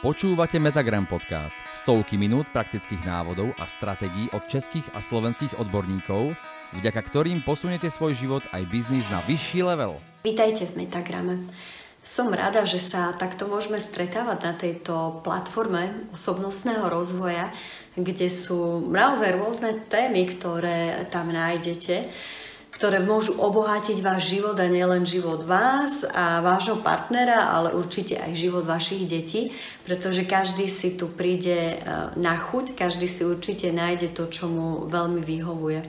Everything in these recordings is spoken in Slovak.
Počúvate Metagram podcast. Stovky minút praktických návodov a stratégií od českých a slovenských odborníkov, vďaka ktorým posuniete svoj život aj biznis na vyšší level. Vítajte v Metagrame. Som rada, že sa takto môžeme stretávať na tejto platforme osobnostného rozvoja, kde sú naozaj rôzne témy, ktoré tam nájdete ktoré môžu obohatiť váš život a nielen život vás a vášho partnera, ale určite aj život vašich detí, pretože každý si tu príde e, na chuť, každý si určite nájde to, čo mu veľmi vyhovuje. E,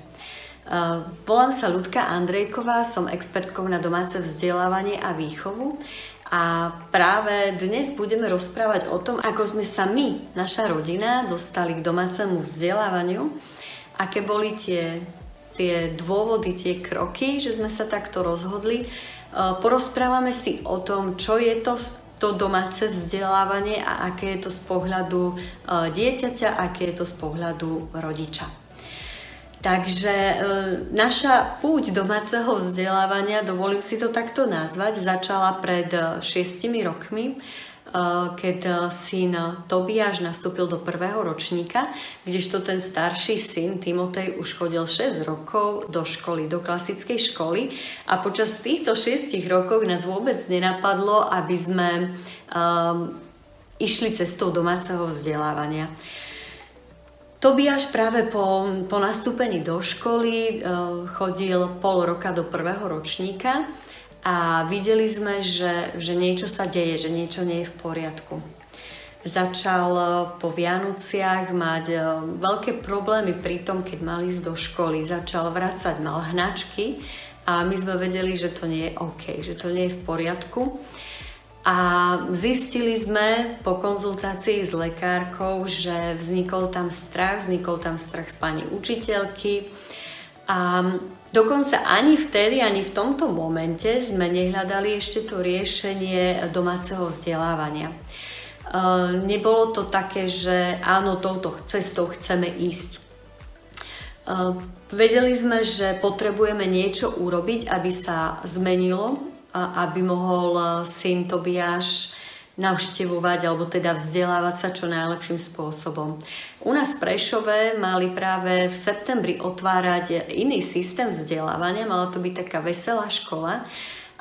volám sa Ľudka Andrejková, som expertkou na domáce vzdelávanie a výchovu a práve dnes budeme rozprávať o tom, ako sme sa my, naša rodina, dostali k domácemu vzdelávaniu, aké boli tie tie dôvody, tie kroky, že sme sa takto rozhodli. E, porozprávame si o tom, čo je to to domáce vzdelávanie a aké je to z pohľadu e, dieťaťa, aké je to z pohľadu rodiča. Takže e, naša púť domáceho vzdelávania, dovolím si to takto nazvať, začala pred šiestimi rokmi keď eh, syn Tobiáš nastúpil do prvého ročníka, kdežto ten starší syn Timotej už chodil 6 rokov do školy, do klasickej školy a počas týchto 6 rokov nás vôbec nenapadlo, aby sme um, išli cestou domáceho vzdelávania. Tobiáš práve po, po nastúpení do školy uh, chodil pol roka do prvého ročníka a videli sme, že, že niečo sa deje, že niečo nie je v poriadku. Začal e, po Vianociach mať e, veľké problémy pri tom, keď mal ísť do školy. Začal vrácať, mal hnačky a my sme vedeli, že to nie je OK, že to nie je v poriadku. A zistili sme po konzultácii s lekárkou, že vznikol tam strach, vznikol tam strach z pani učiteľky a Dokonca ani vtedy, ani v tomto momente sme nehľadali ešte to riešenie domáceho vzdelávania. E, nebolo to také, že áno, touto cestou chceme ísť. E, vedeli sme, že potrebujeme niečo urobiť, aby sa zmenilo aby mohol syn Tobiáš navštevovať alebo teda vzdelávať sa čo najlepším spôsobom. U nás v Prešove mali práve v septembri otvárať iný systém vzdelávania, mala to byť taká veselá škola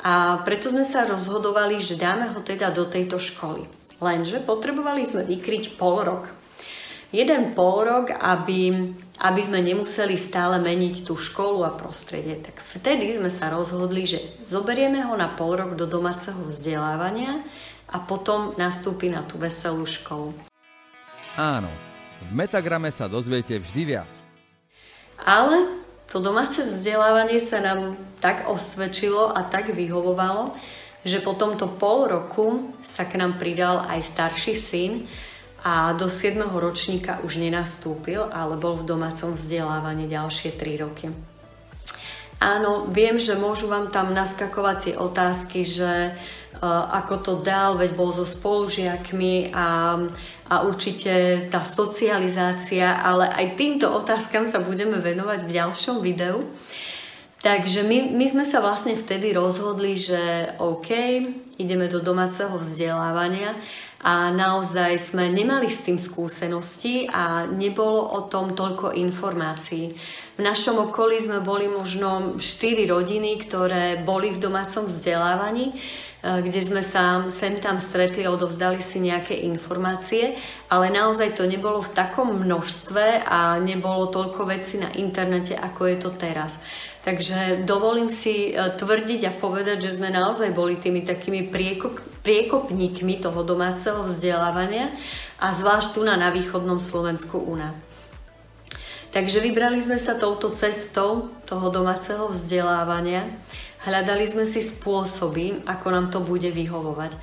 a preto sme sa rozhodovali, že dáme ho teda do tejto školy. Lenže potrebovali sme vykryť pol rok. Jeden pol rok, aby, aby sme nemuseli stále meniť tú školu a prostredie. Tak vtedy sme sa rozhodli, že zoberieme ho na pol rok do domáceho vzdelávania a potom nastúpi na tú veselú školu. Áno, v Metagrame sa dozviete vždy viac. Ale to domáce vzdelávanie sa nám tak osvedčilo a tak vyhovovalo, že po tomto pol roku sa k nám pridal aj starší syn a do 7. ročníka už nenastúpil, ale bol v domácom vzdelávaní ďalšie 3 roky. Áno, viem, že môžu vám tam naskakovať tie otázky, že ako to dal, veď bol so spolužiakmi a, a určite tá socializácia, ale aj týmto otázkam sa budeme venovať v ďalšom videu. Takže my, my sme sa vlastne vtedy rozhodli, že OK, ideme do domáceho vzdelávania a naozaj sme nemali s tým skúsenosti a nebolo o tom toľko informácií. V našom okolí sme boli možno 4 rodiny, ktoré boli v domácom vzdelávaní, Eh, kde sme sa sem tam stretli a odovzdali si nejaké informácie, ale naozaj to nebolo v takom množstve a nebolo toľko vecí na internete, ako je to teraz. Takže dovolím si eh, tvrdiť a povedať, že sme naozaj boli tými takými priekop, priekopníkmi toho domáceho vzdelávania a zvlášť tu na, na východnom Slovensku u nás. Takže vybrali sme sa touto cestou toho domáceho vzdelávania Hľadali sme si spôsoby, ako nám to bude vyhovovať.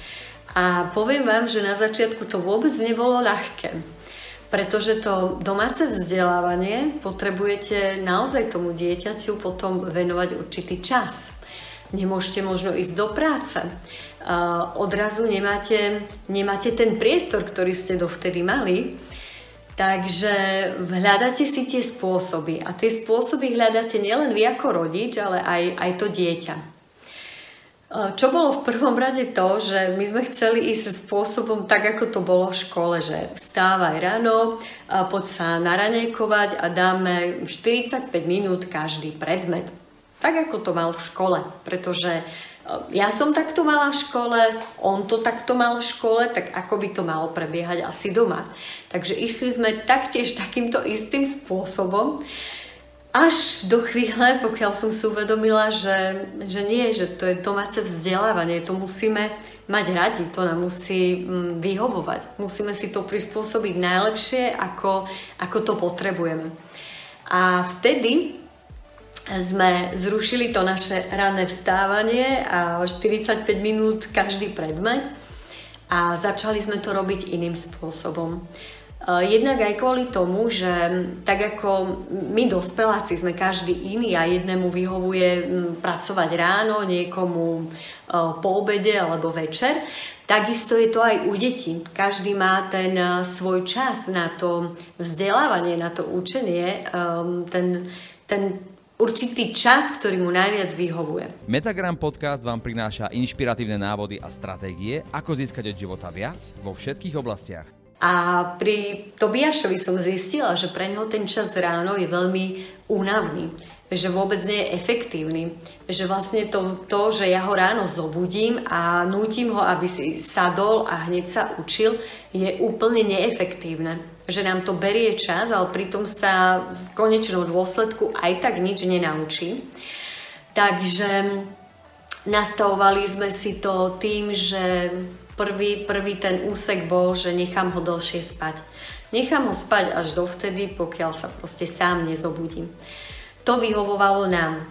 A poviem vám, že na začiatku to vôbec nebolo ľahké, pretože to domáce vzdelávanie potrebujete naozaj tomu dieťaťu potom venovať určitý čas. Nemôžete možno ísť do práce. Odrazu nemáte, nemáte ten priestor, ktorý ste dovtedy mali Takže hľadáte si tie spôsoby a tie spôsoby hľadáte nielen vy ako rodič, ale aj, aj to dieťa. Čo bolo v prvom rade to, že my sme chceli ísť spôsobom tak, ako to bolo v škole, že vstávaj ráno, poď sa naranejkovať a dáme 45 minút každý predmet. Tak, ako to mal v škole, pretože ja som takto mala v škole, on to takto mal v škole, tak ako by to malo prebiehať asi doma. Takže išli sme taktiež takýmto istým spôsobom. Až do chvíle, pokiaľ som si uvedomila, že, že nie, že to je domáce vzdelávanie, to musíme mať radi, to nám musí mm, vyhovovať. Musíme si to prispôsobiť najlepšie, ako, ako to potrebujeme. A vtedy sme zrušili to naše ranné vstávanie a 45 minút každý predmet a začali sme to robiť iným spôsobom. Eh, jednak aj kvôli tomu, že tak ako my dospeláci sme každý iný a jednému vyhovuje pracovať ráno, niekomu eh, po obede alebo večer, takisto je to aj u detí. Každý má ten eh, svoj čas na to vzdelávanie, na to učenie, ten, ten určitý čas, ktorý mu najviac vyhovuje. Metagram podcast vám prináša inšpiratívne návody a stratégie, ako získať od života viac vo všetkých oblastiach. A pri Tobiašovi som zistila, že pre neho ten čas ráno je veľmi únavný, že vôbec nie je efektívny. Že vlastne to, to, že ja ho ráno zobudím a nútim ho, aby si sadol a hneď sa učil, je úplne neefektívne. Že nám to berie čas, ale pritom sa v konečnom dôsledku aj tak nič nenaučí. Takže nastavovali sme si to tým, že Prvý, prvý ten úsek bol, že nechám ho dlhšie spať. Nechám ho spať až dovtedy, pokiaľ sa proste sám nezobudím. To vyhovovalo nám. E,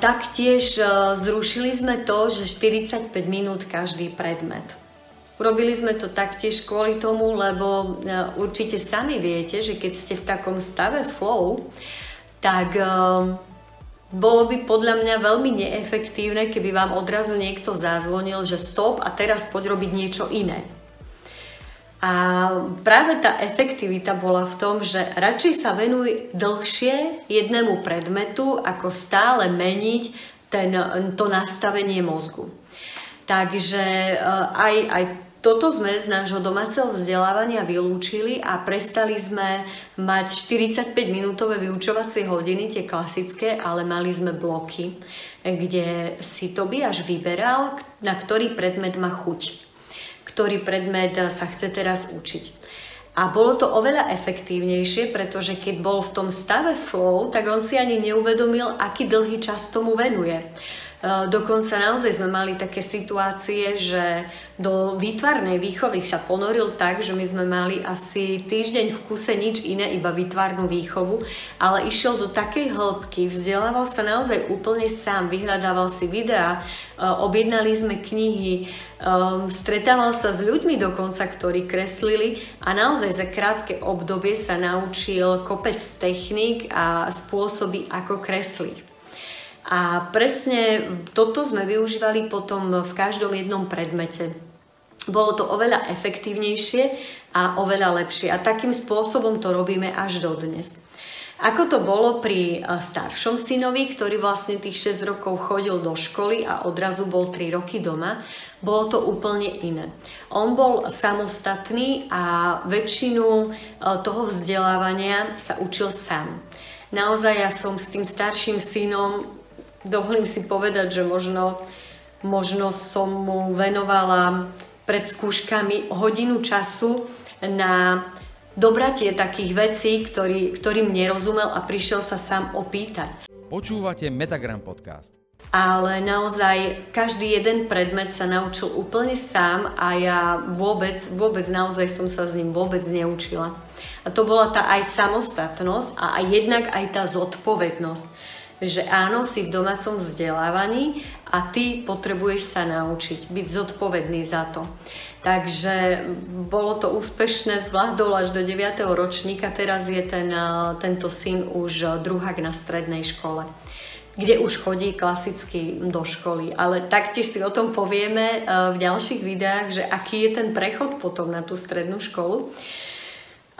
taktiež e, zrušili sme to, že 45 minút každý predmet. Urobili sme to taktiež kvôli tomu, lebo e, určite sami viete, že keď ste v takom stave flow, tak bolo by podľa mňa veľmi neefektívne, keby vám odrazu niekto zazvonil, že stop a teraz poď robiť niečo iné. A práve tá efektivita bola v tom, že radšej sa venuj dlhšie jednému predmetu, ako stále meniť ten, to nastavenie mozgu. Takže e, aj, aj toto sme z nášho domáceho vzdelávania vylúčili a prestali sme mať 45-minútové vyučovacie hodiny, tie klasické, ale mali sme bloky, kde si Tobiaš vyberal, na ktorý predmet má chuť, ktorý predmet sa chce teraz učiť. A bolo to oveľa efektívnejšie, pretože keď bol v tom stave flow, tak on si ani neuvedomil, aký dlhý čas tomu venuje. Eh, dokonca naozaj sme mali také situácie, že do výtvarnej výchovy sa ponoril tak, že my sme mali asi týždeň v kuse nič iné, iba výtvarnú výchovu, ale išiel do takej hĺbky, vzdelával sa naozaj úplne sám, vyhľadával si videá, eh, objednali sme knihy, um, stretával sa s ľuďmi dokonca, ktorí kreslili a naozaj za krátke obdobie sa naučil kopec techník a spôsoby, ako kresliť. A presne toto sme využívali potom v každom jednom predmete. Bolo to oveľa efektívnejšie a oveľa lepšie. A takým spôsobom to robíme až dodnes. Ako to bolo pri e, staršom synovi, ktorý vlastne tých 6 rokov chodil do školy a odrazu bol 3 roky doma, bolo to úplne iné. On bol samostatný a väčšinu e, toho vzdelávania sa učil sám. Naozaj ja som s tým starším synom dovolím si povedať, že možno, možno som mu venovala pred skúškami hodinu času na dobratie takých vecí, ktorý, ktorým nerozumel a prišiel sa sám opýtať. Počúvate Metagram podcast. Ale naozaj každý jeden predmet sa naučil úplne sám a ja vôbec, vôbec naozaj som sa s ním vôbec neučila. A to bola tá aj samostatnosť a aj jednak aj tá zodpovednosť že áno, si v domácom vzdelávaní a ty potrebuješ sa naučiť, byť zodpovedný za to. Takže bolo to úspešné, zvládol až do 9. ročníka, teraz je ten, tento syn už druhák na strednej škole kde už chodí klasicky do školy. Ale taktiež si o tom povieme v ďalších videách, že aký je ten prechod potom na tú strednú školu.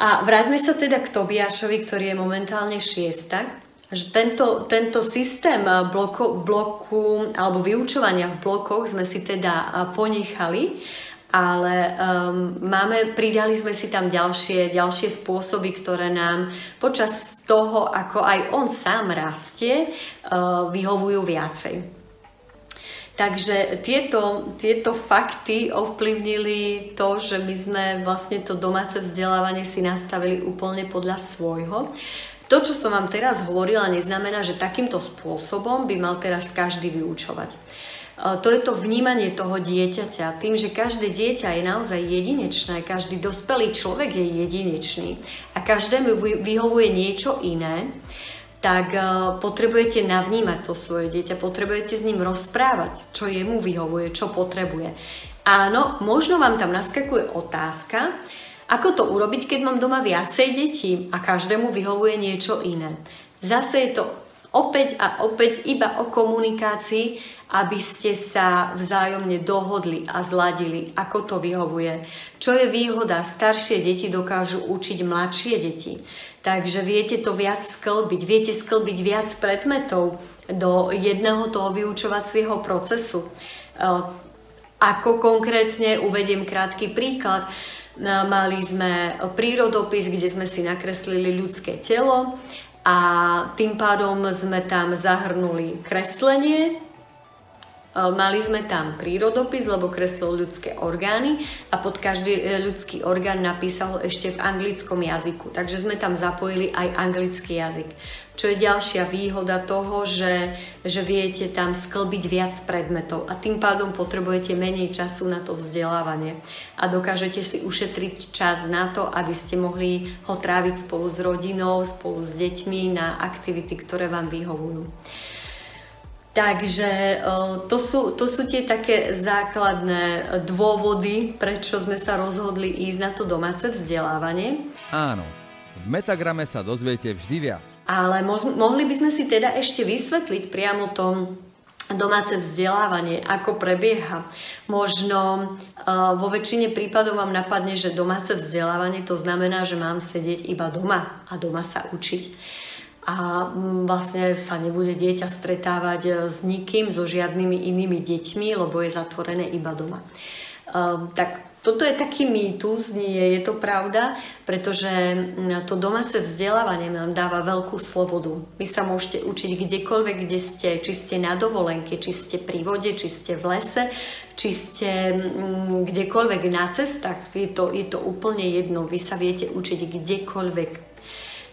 A vráťme sa teda k Tobiašovi, ktorý je momentálne šiestak. Že tento, tento systém bloku, bloku alebo vyučovania v blokoch sme si teda ponechali, ale um, máme, pridali sme si tam ďalšie, ďalšie spôsoby, ktoré nám počas toho, ako aj on sám rastie, uh, vyhovujú viacej. Takže tieto, tieto fakty ovplyvnili to, že my sme vlastne to domáce vzdelávanie si nastavili úplne podľa svojho. To, čo som vám teraz hovorila, neznamená, že takýmto spôsobom by mal teraz každý vyučovať. To je to vnímanie toho dieťaťa. Tým, že každé dieťa je naozaj jedinečné, každý dospelý človek je jedinečný a každému vyhovuje niečo iné, tak potrebujete navnímať to svoje dieťa, potrebujete s ním rozprávať, čo jemu vyhovuje, čo potrebuje. Áno, možno vám tam naskakuje otázka, ako to urobiť, keď mám doma viacej detí a každému vyhovuje niečo iné. Zase je to opäť a opäť iba o komunikácii, aby ste sa vzájomne dohodli a zladili, ako to vyhovuje. Čo je výhoda? Staršie deti dokážu učiť mladšie deti. Takže viete to viac sklbiť, viete sklbiť viac predmetov do jedného toho vyučovacieho procesu. E, ako konkrétne uvediem krátky príklad. Mali sme prírodopis, kde sme si nakreslili ľudské telo a tým pádom sme tam zahrnuli kreslenie, E, mali sme tam prírodopis, lebo kreslil ľudské orgány a pod každý e, ľudský orgán napísal ešte v anglickom jazyku. Takže sme tam zapojili aj anglický jazyk. Čo je ďalšia výhoda toho, že, že viete tam sklbiť viac predmetov a tým pádom potrebujete menej času na to vzdelávanie a dokážete si ušetriť čas na to, aby ste mohli ho tráviť spolu s rodinou, spolu s deťmi na aktivity, ktoré vám vyhovujú. Takže to sú, to sú tie také základné dôvody, prečo sme sa rozhodli ísť na to domáce vzdelávanie. Áno, v Metagrame sa dozviete vždy viac. Ale mo- mohli by sme si teda ešte vysvetliť priamo to domáce vzdelávanie, ako prebieha. Možno uh, vo väčšine prípadov vám napadne, že domáce vzdelávanie to znamená, že mám sedieť iba doma a doma sa učiť a mm, vlastne sa nebude dieťa stretávať e, s nikým, so žiadnymi inými deťmi, lebo je zatvorené iba doma. Ehm, tak toto je taký mýtus, nie je to pravda, pretože mm, to domáce vzdelávanie nám dáva veľkú slobodu. Vy sa môžete učiť kdekoľvek, kde ste, či ste na dovolenke, či ste pri vode, či ste v lese, či ste mm, kdekoľvek na cestách, je to, je to úplne jedno. Vy sa viete učiť kdekoľvek,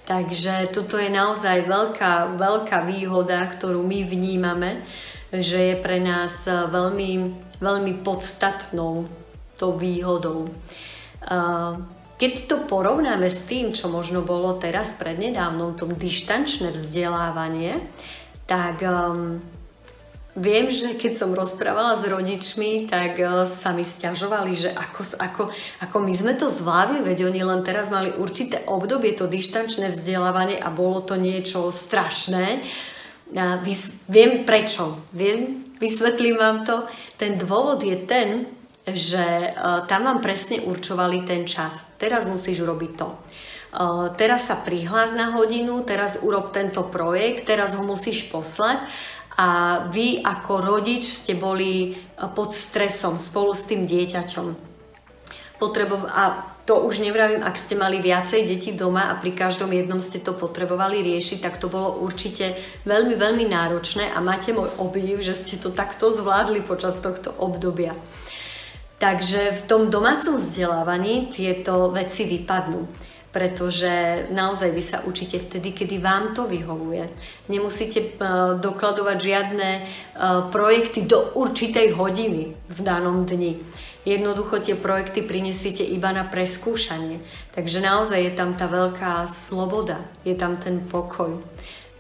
Takže toto je naozaj veľká, veľká výhoda, ktorú my vnímame, že je pre nás veľmi, veľmi podstatnou tou výhodou. Keď to porovnáme s tým, čo možno bolo teraz prednedávnom, tom dištančné vzdelávanie, tak um, Viem, že keď som rozprávala s rodičmi, tak e, sa mi stiažovali, že ako, ako, ako my sme to zvládli, veď oni len teraz mali určité obdobie, to dištančné vzdelávanie a bolo to niečo strašné. Viem prečo. Viem, vysvetlím vám to. Ten dôvod je ten, že uh, tam vám presne určovali ten čas. Teraz musíš robiť to. Uh, teraz sa prihlás na hodinu, teraz urob tento projekt, teraz ho musíš poslať a vy ako rodič ste boli eh, pod stresom spolu s tým dieťaťom. Potrebo- a to už nevravím, ak ste mali viacej detí doma a pri každom jednom ste to potrebovali riešiť, tak to bolo určite veľmi, veľmi náročné a máte môj obdiv, že ste to takto zvládli počas tohto obdobia. Takže v tom domácom vzdelávaní tieto veci vypadnú pretože naozaj vy sa učíte vtedy, kedy vám to vyhovuje. Nemusíte uh, dokladovať žiadne uh, projekty do určitej hodiny v danom dni. Jednoducho tie projekty prinesiete iba na preskúšanie. Takže naozaj je tam tá veľká sloboda, je tam ten pokoj,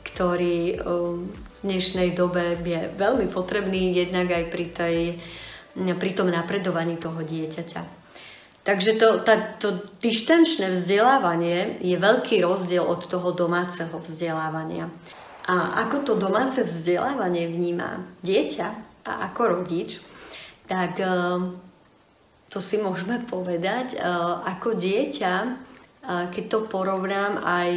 ktorý uh, v dnešnej dobe je veľmi potrebný jednak aj pri, tej, pri tom napredovaní toho dieťaťa. Takže to, tá, to dištančné vzdelávanie je veľký rozdiel od toho domáceho vzdelávania. A ako to domáce vzdelávanie vníma dieťa a ako rodič, tak e, to si môžeme povedať, e, ako dieťa, e, keď to porovnám aj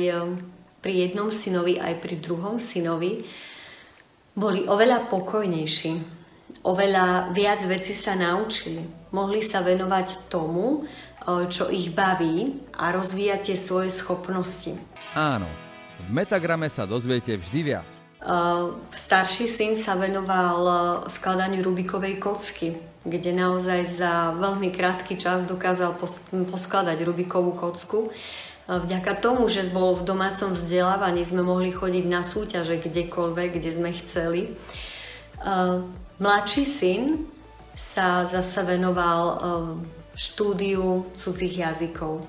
pri jednom synovi aj pri druhom synovi, boli oveľa pokojnejší, oveľa viac vecí sa naučili. Mohli sa venovať tomu, čo ich baví a rozvíjať tie svoje schopnosti. Áno, v Metagrame sa dozviete vždy viac. Starší syn sa venoval skladaniu Rubikovej kocky, kde naozaj za veľmi krátky čas dokázal poskladať Rubikovú kocku. Vďaka tomu, že bol v domácom vzdelávaní, sme mohli chodiť na súťaže kdekoľvek, kde sme chceli. Mladší syn sa zase venoval štúdiu cudzích jazykov.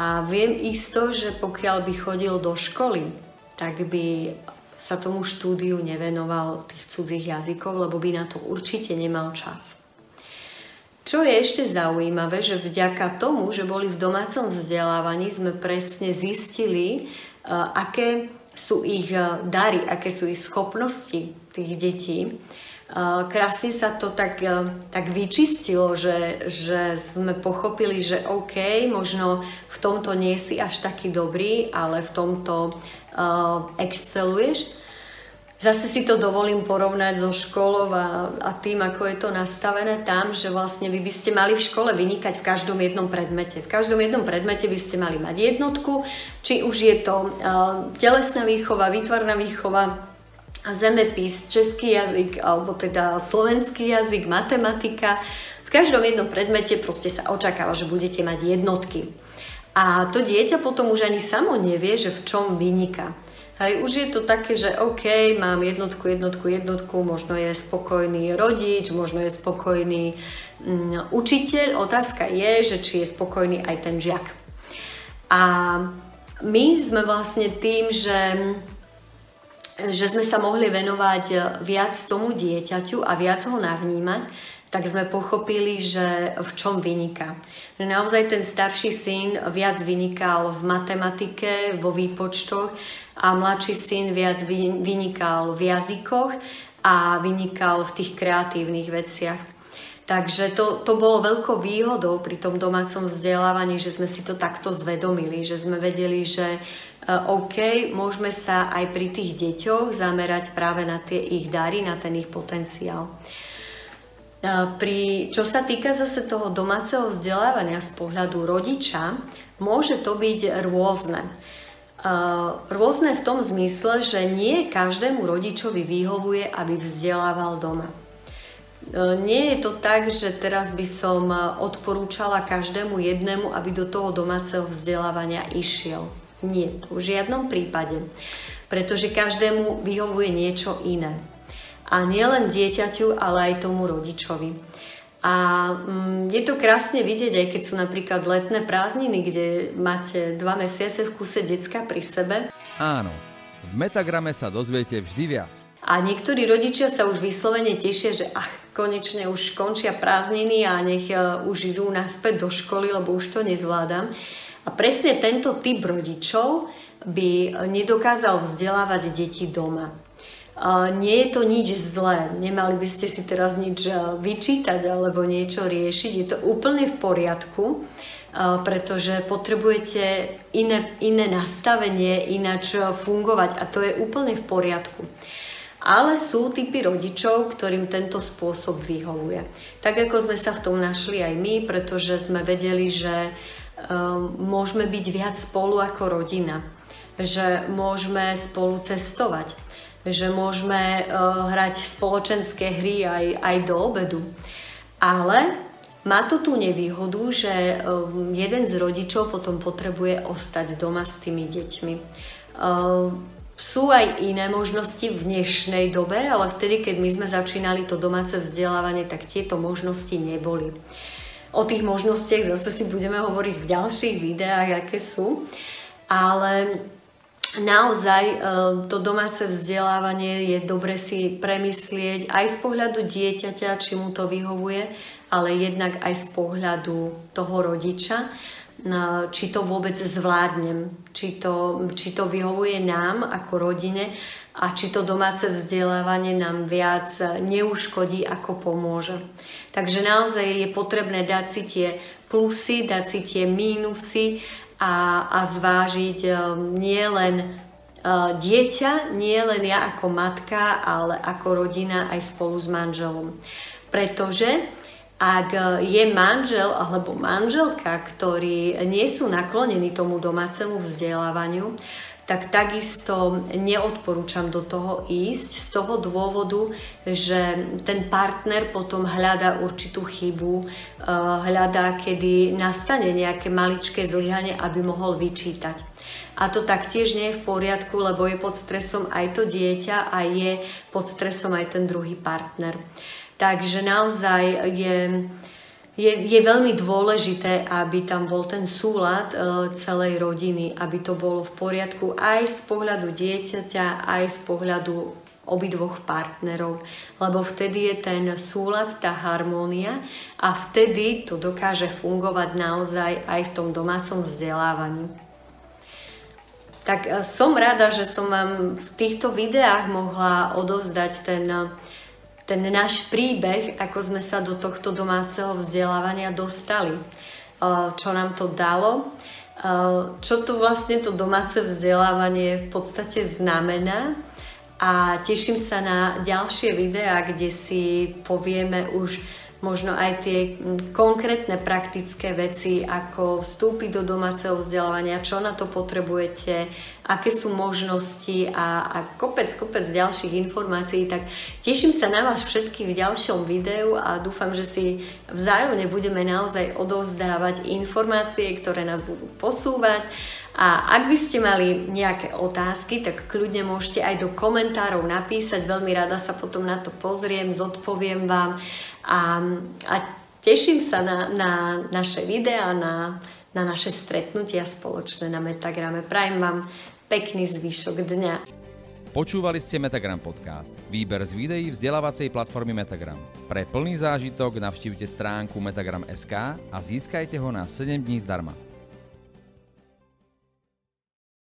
A viem isto, že pokiaľ by chodil do školy, tak by sa tomu štúdiu nevenoval tých cudzích jazykov, lebo by na to určite nemal čas. Čo je ešte zaujímavé, že vďaka tomu, že boli v domácom vzdelávaní, sme presne zistili, aké sú ich dary, aké sú ich schopnosti tých detí krásne sa to tak, e, tak vyčistilo, že, že sme pochopili, že OK, možno v tomto nie si až taký dobrý, ale v tomto uh, exceluješ. Zase si to dovolím porovnať so školou a, a tým, ako je to nastavené tam, že vlastne vy by ste mali v škole vynikať v každom jednom predmete. V každom jednom predmete by ste mali mať jednotku, či už je to uh, telesná výchova, výtvarná výchova, zemepis, český jazyk, alebo teda slovenský jazyk, matematika. V každom jednom predmete proste sa očakáva, že budete mať jednotky. A to dieťa potom už ani samo nevie, že v čom vyniká. Hej, už je to také, že OK, mám jednotku, jednotku, jednotku, možno je spokojný rodič, možno je spokojný mm, učiteľ. Otázka je, že či je spokojný aj ten žiak. A my sme vlastne tým, že že sme sa mohli venovať e, viac tomu dieťaťu a viac ho navnímať, tak sme pochopili, že v čom vyniká. Že naozaj ten starší syn viac vynikal v matematike, vo výpočtoch a mladší syn viac vynikal v jazykoch a vynikal v tých kreatívnych veciach. Takže to, to bolo veľkou výhodou pri tom domácom vzdelávaní, že sme si to takto zvedomili, že sme vedeli, že Eh, OK, môžeme sa aj pri tých deťoch zamerať práve na tie ich dary, na ten ich potenciál. Eh, pri, čo sa týka zase toho domáceho vzdelávania z pohľadu rodiča, môže to byť rôzne. Eh, rôzne v tom zmysle, že nie každému rodičovi vyhovuje, aby vzdelával doma. Nie je to tak, že teraz by som odporúčala každému jednému, aby do toho domáceho vzdelávania išiel. Nie, v žiadnom prípade. Pretože každému vyhovuje niečo iné. A nielen dieťaťu, ale aj tomu rodičovi. A mm, je to krásne vidieť, aj keď sú napríklad letné prázdniny, kde máte dva mesiace v kuse decka pri sebe. Áno, v Metagrame sa dozviete vždy viac. A niektorí rodičia sa už vyslovene tešia, že ach, konečne už končia prázdniny a nech uh, už idú naspäť do školy, lebo už to nezvládam. A presne tento typ rodičov by nedokázal vzdelávať deti doma. Nie je to nič zlé, nemali by ste si teraz nič vyčítať alebo niečo riešiť, je to úplne v poriadku, pretože potrebujete iné, iné nastavenie, ináč fungovať a to je úplne v poriadku. Ale sú typy rodičov, ktorým tento spôsob vyhovuje. Tak ako sme sa v tom našli aj my, pretože sme vedeli, že Ehm, môžeme byť viac spolu ako rodina, že môžeme spolu cestovať, že môžeme eh, hrať spoločenské hry aj, aj do obedu. Ale má to tú nevýhodu, že ehm, jeden z rodičov potom potrebuje ostať doma s tými deťmi. Ehm, sú aj iné možnosti v dnešnej dobe, ale vtedy, keď my sme začínali to domáce vzdelávanie, tak tieto možnosti neboli. O tých možnostiach zase si budeme hovoriť v ďalších videách, aké sú. Ale naozaj e, to domáce vzdelávanie je dobre si premyslieť aj z pohľadu dieťaťa, či mu to vyhovuje, ale jednak aj z pohľadu toho rodiča, či to vôbec zvládnem, či to, či to vyhovuje nám ako rodine a či to domáce vzdelávanie nám viac neuškodí, ako pomôže. Takže naozaj je potrebné dať si tie plusy, dať si tie mínusy a, a zvážiť nie len dieťa, nie len ja ako matka, ale ako rodina aj spolu s manželom. Pretože ak je manžel alebo manželka, ktorí nie sú naklonení tomu domácemu vzdelávaniu, tak takisto neodporúčam do toho ísť z toho dôvodu, že ten partner potom hľadá určitú chybu, eh, hľadá, kedy nastane nejaké maličké zlyhanie, aby mohol vyčítať. A to taktiež nie je v poriadku, lebo je pod stresom aj to dieťa a je pod stresom aj ten druhý partner. Takže naozaj je je, je veľmi dôležité, aby tam bol ten súlad e, celej rodiny, aby to bolo v poriadku aj z pohľadu dieťaťa, aj z pohľadu obidvoch partnerov, lebo vtedy je ten súlad, tá harmónia a vtedy to dokáže fungovať naozaj aj v tom domácom vzdelávaní. Tak e, som rada, že som vám v týchto videách mohla odozdať ten ten náš príbeh, ako sme sa do tohto domáceho vzdelávania dostali. Čo nám to dalo, čo to vlastne to domáce vzdelávanie v podstate znamená. A teším sa na ďalšie videá, kde si povieme už možno aj tie konkrétne praktické veci, ako vstúpiť do domáceho vzdelávania, čo na to potrebujete, aké sú možnosti a, a kopec, kopec ďalších informácií, tak teším sa na vás všetkých v ďalšom videu a dúfam, že si vzájomne budeme naozaj odovzdávať informácie, ktoré nás budú posúvať a ak by ste mali nejaké otázky, tak kľudne môžete aj do komentárov napísať. Veľmi rada sa potom na to pozriem, zodpoviem vám. A, a teším sa na, na naše videá, na, na naše stretnutia spoločné na Metagrame. Prajem vám pekný zvyšok dňa. Počúvali ste Metagram podcast, výber z videí vzdelávacej platformy Metagram. Pre plný zážitok navštívte stránku metagram.sk a získajte ho na 7 dní zdarma.